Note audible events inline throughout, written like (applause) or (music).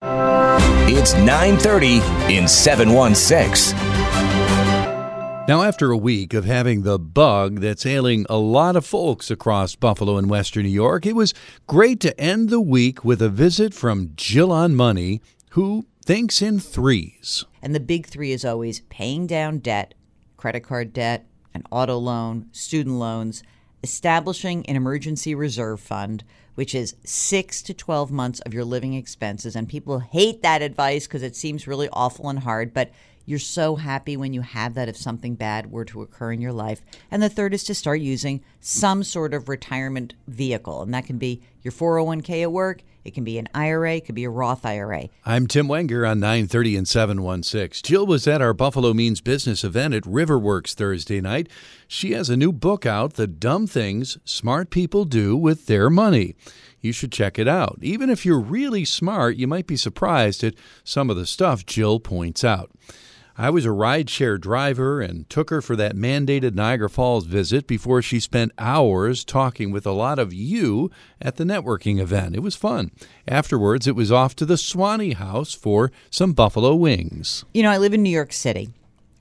It's 9:30 in 716. Now, after a week of having the bug that's ailing a lot of folks across Buffalo and Western New York, it was great to end the week with a visit from Jill on Money, who thinks in threes. And the big three is always paying down debt, credit card debt, an auto loan, student loans, establishing an emergency reserve fund, which is six to 12 months of your living expenses. And people hate that advice because it seems really awful and hard, but you're so happy when you have that if something bad were to occur in your life. And the third is to start using some sort of retirement vehicle. And that can be your 401k at work, it can be an IRA, it could be a Roth IRA. I'm Tim Wenger on 930 and 716. Jill was at our Buffalo Means Business event at Riverworks Thursday night. She has a new book out, The Dumb Things Smart People Do with Their Money. You should check it out. Even if you're really smart, you might be surprised at some of the stuff Jill points out. I was a rideshare driver and took her for that mandated Niagara Falls visit before she spent hours talking with a lot of you at the networking event. It was fun. Afterwards, it was off to the Swannie House for some buffalo wings. You know, I live in New York City.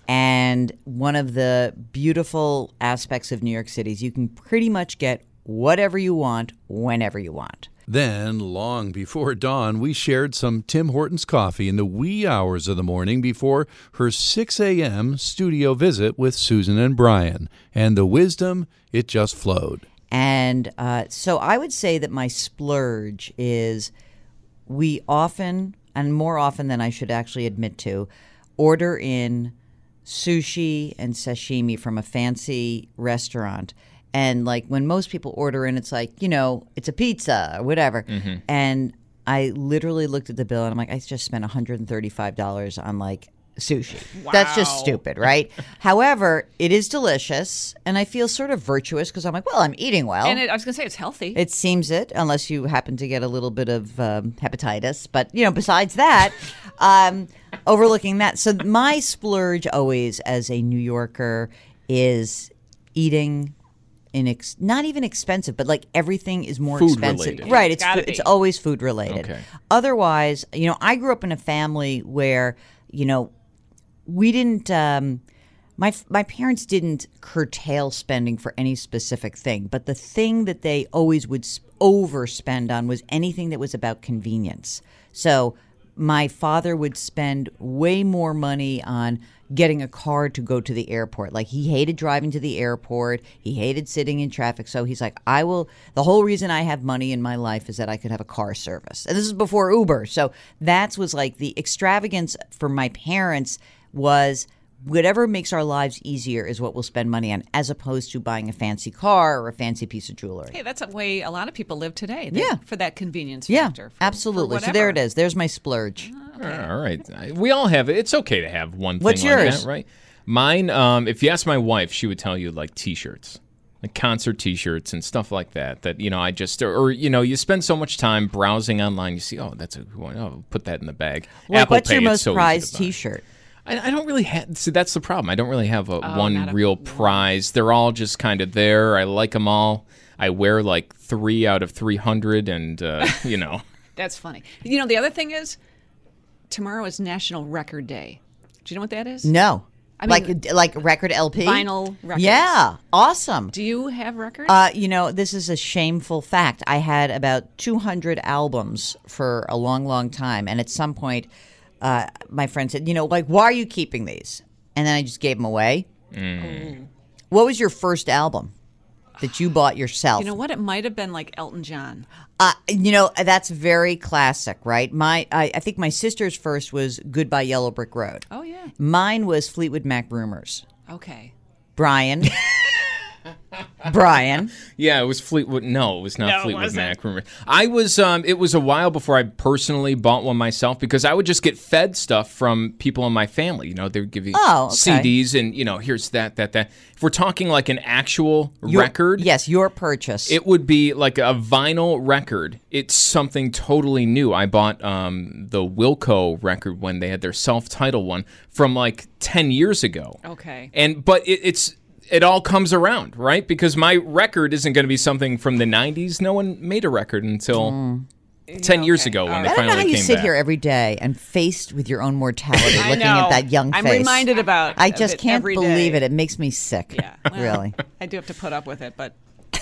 And one of the beautiful aspects of New York City is you can pretty much get whatever you want whenever you want. Then, long before dawn, we shared some Tim Hortons coffee in the wee hours of the morning before her 6 a.m. studio visit with Susan and Brian. And the wisdom, it just flowed. And uh, so I would say that my splurge is we often, and more often than I should actually admit to, order in sushi and sashimi from a fancy restaurant. And like when most people order in, it's like, you know, it's a pizza or whatever. And I literally looked at the bill and I'm like, I just spent $135 on like sushi. That's just stupid, right? (laughs) However, it is delicious and I feel sort of virtuous because I'm like, well, I'm eating well. And it, I was going to say it's healthy. It seems it, unless you happen to get a little bit of um, hepatitis. But you know, besides that, (laughs) um, overlooking that, so my splurge always as a New Yorker is eating. Inex- not even expensive, but like everything is more Food expensive. related. Right, it's it's always food related. Okay. Otherwise, you know, I grew up in a family where you know we didn't um my my parents didn't curtail spending for any specific thing, but the thing that they always would overspend on was anything that was about convenience. So my father would spend way more money on getting a car to go to the airport. Like he hated driving to the airport, he hated sitting in traffic. So he's like, I will. The whole reason I have money in my life is that I could have a car service. And this is before Uber. So that was like the extravagance for my parents was whatever makes our lives easier is what we'll spend money on, as opposed to buying a fancy car or a fancy piece of jewelry. hey, that's a way a lot of people live today. They- Yeah. For that convenience Yeah, factor. for- for absolutely. So there it is. There's my splurge. Ah. All right. We all have it. It's okay to have one What's thing like yours? that, right? Mine, um, if you ask my wife, she would tell you like t-shirts. Like concert T-shirts and stuff like that. That you know, I just or you know, you spend so much time browsing online. You see, oh, that's a good one. Oh, put that in the bag. Like, Apple what's your Pay, it's most so prized. T-shirt? I, I don't really have. See, that's the problem. I don't really have a Oh, not one a- real prize. They're all just kind of there. I like them all. I wear like three out of three hundred, and uh, you know, (laughs) That's funny. You know, the other thing is tomorrow is National Record Day. Do you know what that is? No. I mean- like like record LP? Vinyl records. Yeah. Awesome. Do you have records? Uh, you know, this is a shameful fact. I had about 200 albums for a long, long time. And at some point, uh, my friend said, you know, like, why are you keeping these? And then I just gave them away. What was your first album that you bought yourself? you know what? It might have been like Elton John. Uh, you know, that's very classic, right? My, I, I think my sister's first was Goodbye Yellow Brick Road. Oh yeah. Mine was Fleetwood Mac Rumors. Okay. Brian. (laughs) Brian. Yeah, it was Fleetwood. No, it was not No, Fleetwood wasn't. Mac. Rumor. I was. Um, it was a while before I personally bought one myself because I would just get fed stuff from people in my family. You know, they would give you Oh, okay. CDs and you know, here's that, that, that. If we're talking like an actual Your- record, Yes, your purchase. It would be like a vinyl record. It's something totally new. I bought um, the Wilco record when they had their self-titled one from like ten years ago. Okay. And but it, it's it all comes around, right? Because my record isn't going to be something from the '90s. No one made a record until mm. ten years ago when All they I don't know finally how you sit back. here every day and faced with your own mortality, (laughs) looking know. at that young face. I'm face. reminded about I just can't every believe day. it. It makes me sick. Yeah. well, really. I do have to put up with it, but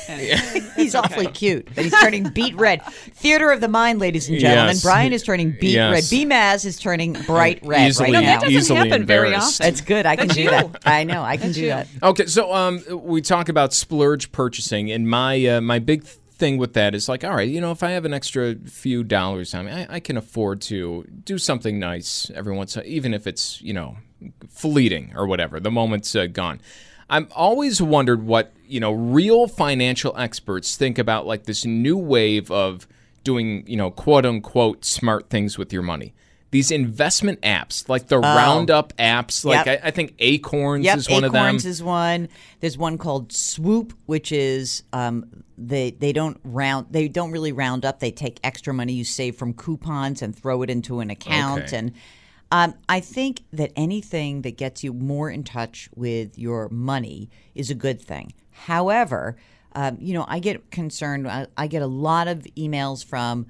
anyway. (laughs) He's awfully cute, but he's turning beet red. Theater of the mind, ladies and gentlemen. Yes. Brian is turning beet Yes. red. B Maz is turning bright red Easily- right no, now. that doesn't Easily happen very often. That's good. I can That's do you. that. I know. I can That's do you. that. Okay, so um, we talk about splurge purchasing, and my uh, my big thing with that is like, all right, you know, if I have an extra few dollars on me, I, I can afford to do something nice every once, even if it's you know fleeting or whatever. The moment's uh, gone. I'm always wondered what you know real financial experts think about like this new wave of doing you know quote unquote smart things with your money. These investment apps, like the Roundup apps, like Yep. I, I think Acorns Yep, is one of them. Acorns is one. There's one called Swoop, which is um, they they don't round they don't really round up. They take extra money you save from coupons and throw it into an account. Okay. And um, I think that anything that gets you more in touch with your money is a good thing. However, um, you know, I get concerned. I, I get a lot of emails from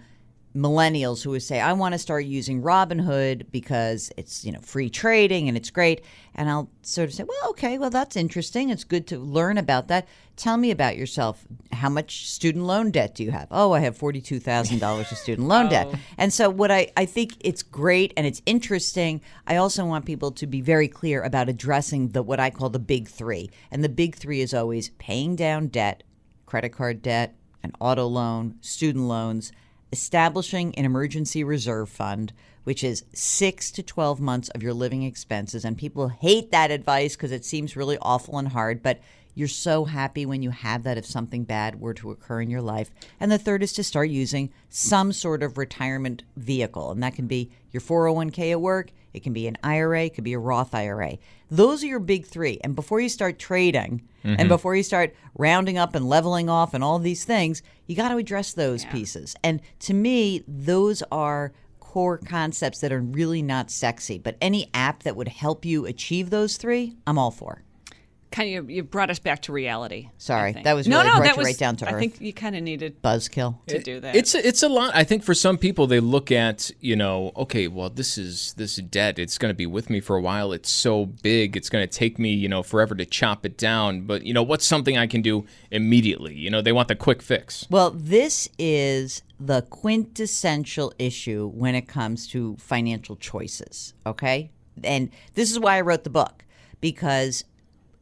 millennials who would say, I want to start using Robinhood because it's, you know, free trading and it's great. And I'll sort of say, well, okay, well, that's interesting. It's good to learn about that. Tell me about yourself. How much student loan debt do you have? Oh, I have $42,000 of student loan debt. (laughs) Oh. And so what I, I think it's great and it's interesting. I also want people to be very clear about addressing the what I call the big three. And the big three is always paying down debt, credit card debt, an auto loan, student loans, establishing an emergency reserve fund, which is six to 12 months of your living expenses. And people hate that advice because it seems really awful and hard, but you're so happy when you have that if something bad were to occur in your life. And the third is to start using some sort of retirement vehicle. And that can be your 401k at work, it can be an IRA, it could be a Roth IRA. Those are your big three. And before you start trading and mm-hmm. before you start rounding up and leveling off and all these things, you got to address those pieces. And to me, those are core concepts that are really not sexy. But any app that would help you achieve those three, I'm all for. Kind of, you brought us back to reality. Sorry, that was no, really no, brought that you was right down to I earth. think you kind of needed Buzzkill. to do that. It's a, it's a lot. I think for some people they look at you know okay well this is this debt it's going to be with me for a while it's so big it's going to take me you know forever to chop it down but you know what's something I can do immediately you know they want the quick fix. Well, this is the quintessential issue when it comes to financial choices, okay? And this is why I wrote the book because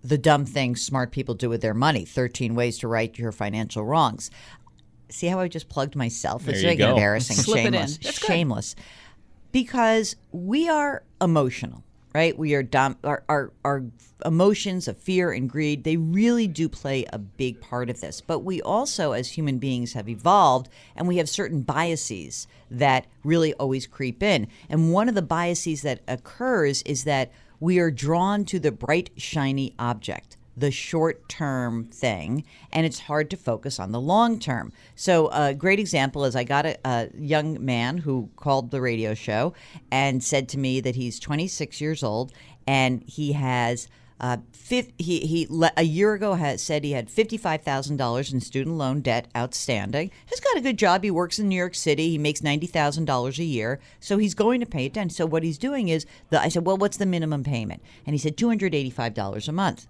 the dumb things smart people do with their money 13 ways to right your financial wrongs. See how I just plugged myself? It's There you like go. embarrassing, Slip it in. shameless, That's good. shameless. Because we are emotional, right? We are dumb. Our, our our emotions of fear and greed. They really do play a big part of this. But we also, as human beings, have evolved, and we have certain biases that really always creep in. And one of the biases that occurs is that we are drawn to the bright, shiny object the short term thing, and it's hard to focus on the long term. So, a great example is I got a, a young man who called the radio show and said to me that he's 26 years old and he has. Uh, he a year ago has said he had fifty five thousand dollars in student loan debt outstanding. He's got a good job. He works in New York City. He makes ninety thousand dollars a year, so he's going to pay it down. So what he's doing is the I said, well, what's the minimum payment? And he said two hundred eighty five dollars a month.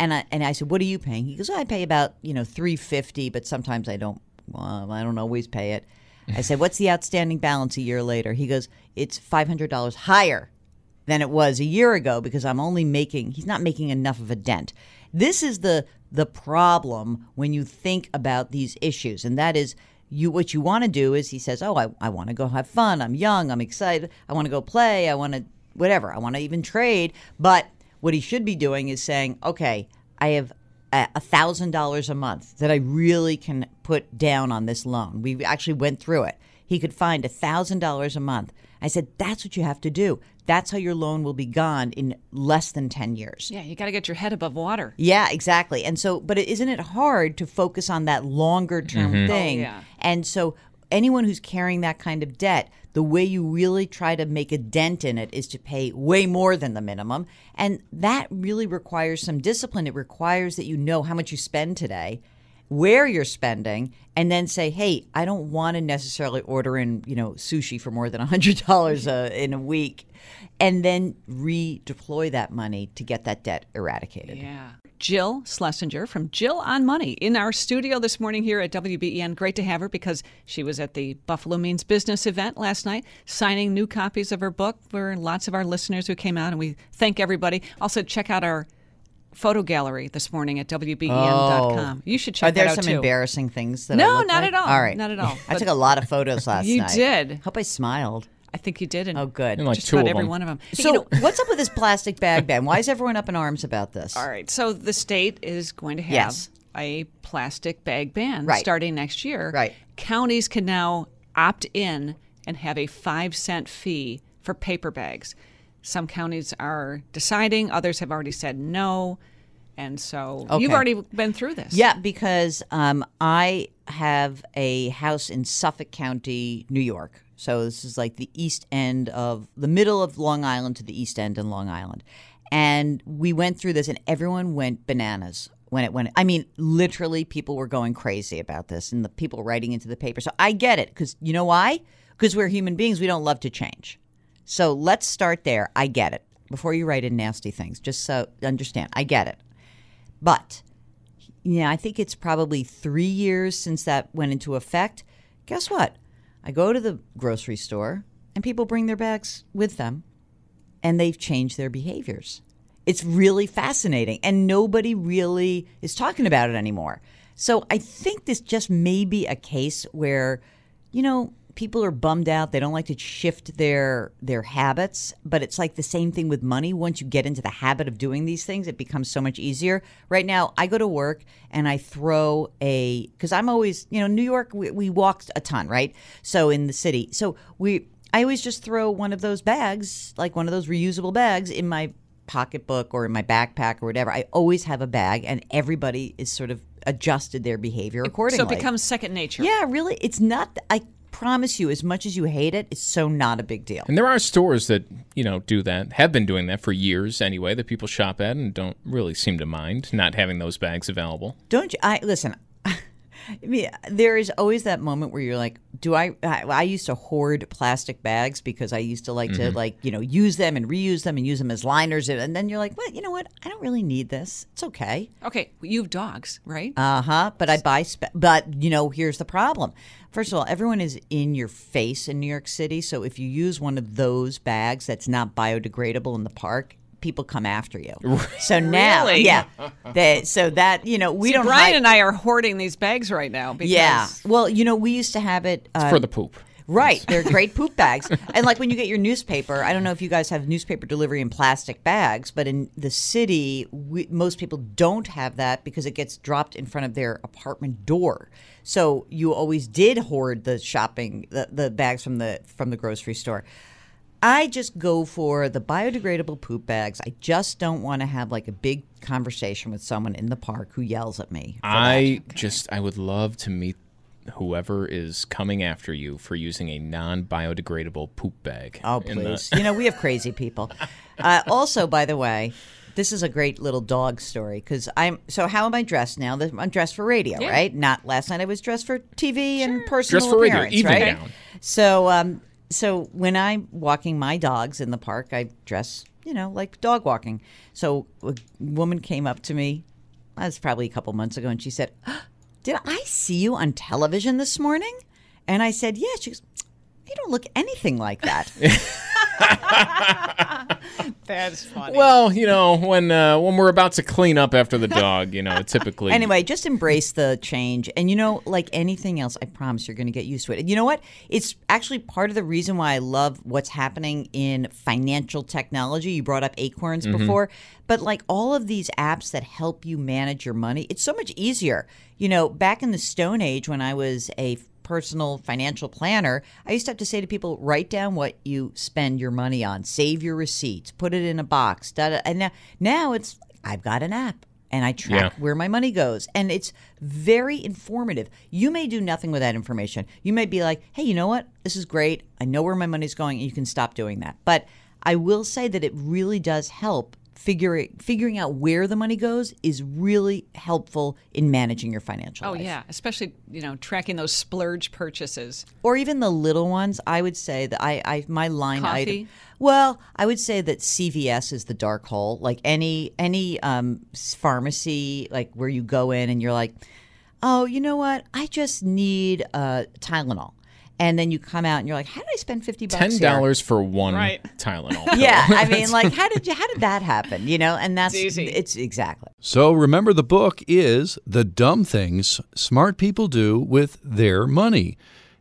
And I and I said, "What are you paying?" He goes, "I pay about you know three fifty, but sometimes I don't. Well, I don't always pay it." I said, "What's the outstanding balance a year later?" He goes, "It's five hundred dollars higher than it was a year ago because I'm only making. He's not making enough of a dent. This is the the problem when you think about these issues, and that is." You what you want to do is he says, "Oh, I, I want to go have fun. I'm young. I'm excited. I want to go play. I want to whatever. I want to even trade." But what he should be doing is saying, okay, I have a thousand dollars a month that I really can put down on this loan. We actually went through it. He could find a thousand dollars a month. I said, that's what you have to do. That's how your loan will be gone in less than 10 years. Yeah, you got to get your head above water. Yeah, exactly. And so, but is isn't it hard to focus on that longer term mm-hmm. thing? Oh, yeah. And so, anyone who's carrying that kind of debt, the way you really try to make a dent in it is to pay way more than the minimum. And that really requires some discipline. It requires that you know how much you spend today, where you're spending, and then say, hey, I don't want to necessarily order in, you know, sushi for more than (laughs) $100 uh, in a week. And then redeploy that money to get that debt eradicated. Yeah. Jill Schlesinger from Jill on Money in our studio this morning here at WBEN. Great to have her because she was at the Buffalo Means Business event last night signing new copies of her book for lots of our listeners who came out, and we thank everybody. Also, check out our photo gallery this morning at WBEN.com. Oh. You should check Are there that out some too. embarrassing things that I No, look not like? at all. All right, Not at all. (laughs) I took a lot of photos last You night. did. Hope I smiled. I think you did. And Oh, good. And like just two about of every them. one of them. So, You know- (laughs) what's up with this plastic bag ban? Why is everyone up in arms about this? All right. So the state is going to have Yes. a plastic bag ban Right. starting next year. Right. Counties can now opt in and have a five cent fee for paper bags. Some counties are deciding, others have already said no. And so you've already been through this. Yeah, because um, I have a house in Suffolk County, New York. So this is like the east end of the middle of Long Island to the east end in Long Island. And we went through this, and everyone went bananas when it went. I mean, literally, people were going crazy about this, and the people writing into the paper. So I get it, because you know why? Because we're human beings, we don't love to change. So let's start there. I get it. Before you write in nasty things, just so understand, I get it. But yeah, I think it's probably three years since that went into effect. Guess what? I go to the grocery store and people bring their bags with them and they've changed their behaviors. It's really fascinating and nobody really is talking about it anymore. So I think this just may be a case where, you know, people are bummed out. They don't like to shift their their habits, but it's like the same thing with money. Once you get into the habit of doing these things, it becomes so much easier. Right now, I go to work and I throw a because I'm always, you know, New York. We, we walk a ton, right? So in the city, so we. I always just throw one of those bags, like one of those reusable bags, in my pocketbook or in my backpack or whatever. I always have a bag, and everybody is sort of adjusted their behavior accordingly. So it becomes second nature. Yeah, really. It's not. I promise you, as much as you hate it, it's so not a big deal. And there are stores that, you know, do that, have been doing that for years anyway, that people shop at and don't really seem to mind not having those bags available. Don't you? I listen. I mean, there is always that moment where you're like, "Do I?" I, I used to hoard plastic bags because I used to like to like you know use them and reuse them and use them as liners, and then you're like, "Well, you know what? I don't really need this. It's okay." Okay, you have dogs, right? Uh huh. But I buy, spe- but you know, here's the problem. First of all, everyone is in your face in New York City. So if you use one of those bags that's not biodegradable in the park, people come after you. So now, Really? yeah. That, so that you know, we See, don't. Brian hide- and I are hoarding these bags right now because yeah. Well, you know, we used to have it uh, for the poop. Right, they're great poop bags. (laughs) And like when you get your newspaper, I don't know if you guys have newspaper delivery in plastic bags, but in the city, we, most people don't have that because it gets dropped in front of their apartment door. So you always did hoard the shopping the, the bags from the from the grocery store. I just go for the biodegradable poop bags. I just don't want to have like a big conversation with someone in the park who yells at me. for that. I just, I would love to meet whoever is coming after you for using a non-biodegradable poop bag. Oh, in the- please. you know, we have crazy people. (laughs) Uh, also, by the way, this is a great little dog story because I'm. So, how am I dressed now? I'm dressed for radio, right? Not last night. I was dressed for TV and personal Dressed for radio, appearance, evening right? gown. So, um, so when I'm walking my dogs in the park, I dress, you know, like dog walking. So, a woman came up to me. That was probably a couple months ago, and she said, "Did I see you on television this morning?" And I said, "Yeah." She goes, "You don't look anything like that." (laughs) That's funny. Well, you know, when uh, when we're about to clean up after the dog, you know, (laughs) typically. Anyway, just embrace the change. And you know, like anything else, I promise you're going to get used to it. And you know what? It's actually part of the reason why I love what's happening in financial technology. You brought up Acorns before, but like all of these apps that help you manage your money, it's so much easier. You know, back in the Stone Age when I was a personal financial planner, I used to have to say to people, write down what you spend your money on, save your receipts, put it in a box. Da, da. And now, now it's, I've got an app and I track Yeah. where my money goes. And it's very informative. You may do nothing with that information. You may be like, hey, you know what? This is great. I know where my money's going, and you can stop doing that. But I will say that it really does help. Figuring figuring out where the money goes is really helpful in managing your financial oh life. yeah, especially you know tracking those splurge purchases. or even the little ones. I would say that I, I my line Coffee? item. Well, I would say that CVS is the dark hole. Like any any um, pharmacy, like where you go in and you're like, oh, you know what? I just need uh, Tylenol, and then you come out and you're like, how did I spend fifty bucks? ten dollars for one Right. Tylenol. (laughs) Yeah, I mean, (laughs) like, how did you? How did that happen? You know, and that's It's easy. it's exactly. So remember, the book is The Dumb Things Smart People Do with Their Money.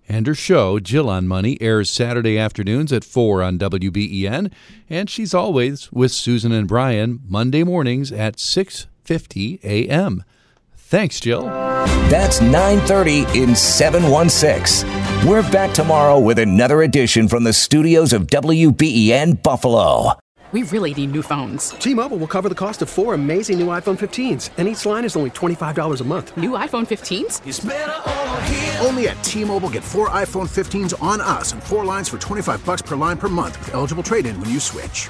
And her show, Jill on Money, airs Saturday afternoons at 4 on WBEN. And she's always with Susan and Brian Monday mornings at 6.50 a.m. Thanks, Jill. That's 930 in 716. We're back tomorrow with another edition from the studios of WBEN Buffalo. We really need new phones. T-Mobile will cover the cost of four amazing new iPhone 15s, and each line is only $25 a month. New iPhone 15s? Only at T-Mobile get four iPhone 15s on us and four lines for 25 bucks per line per month with eligible trade-in when you switch.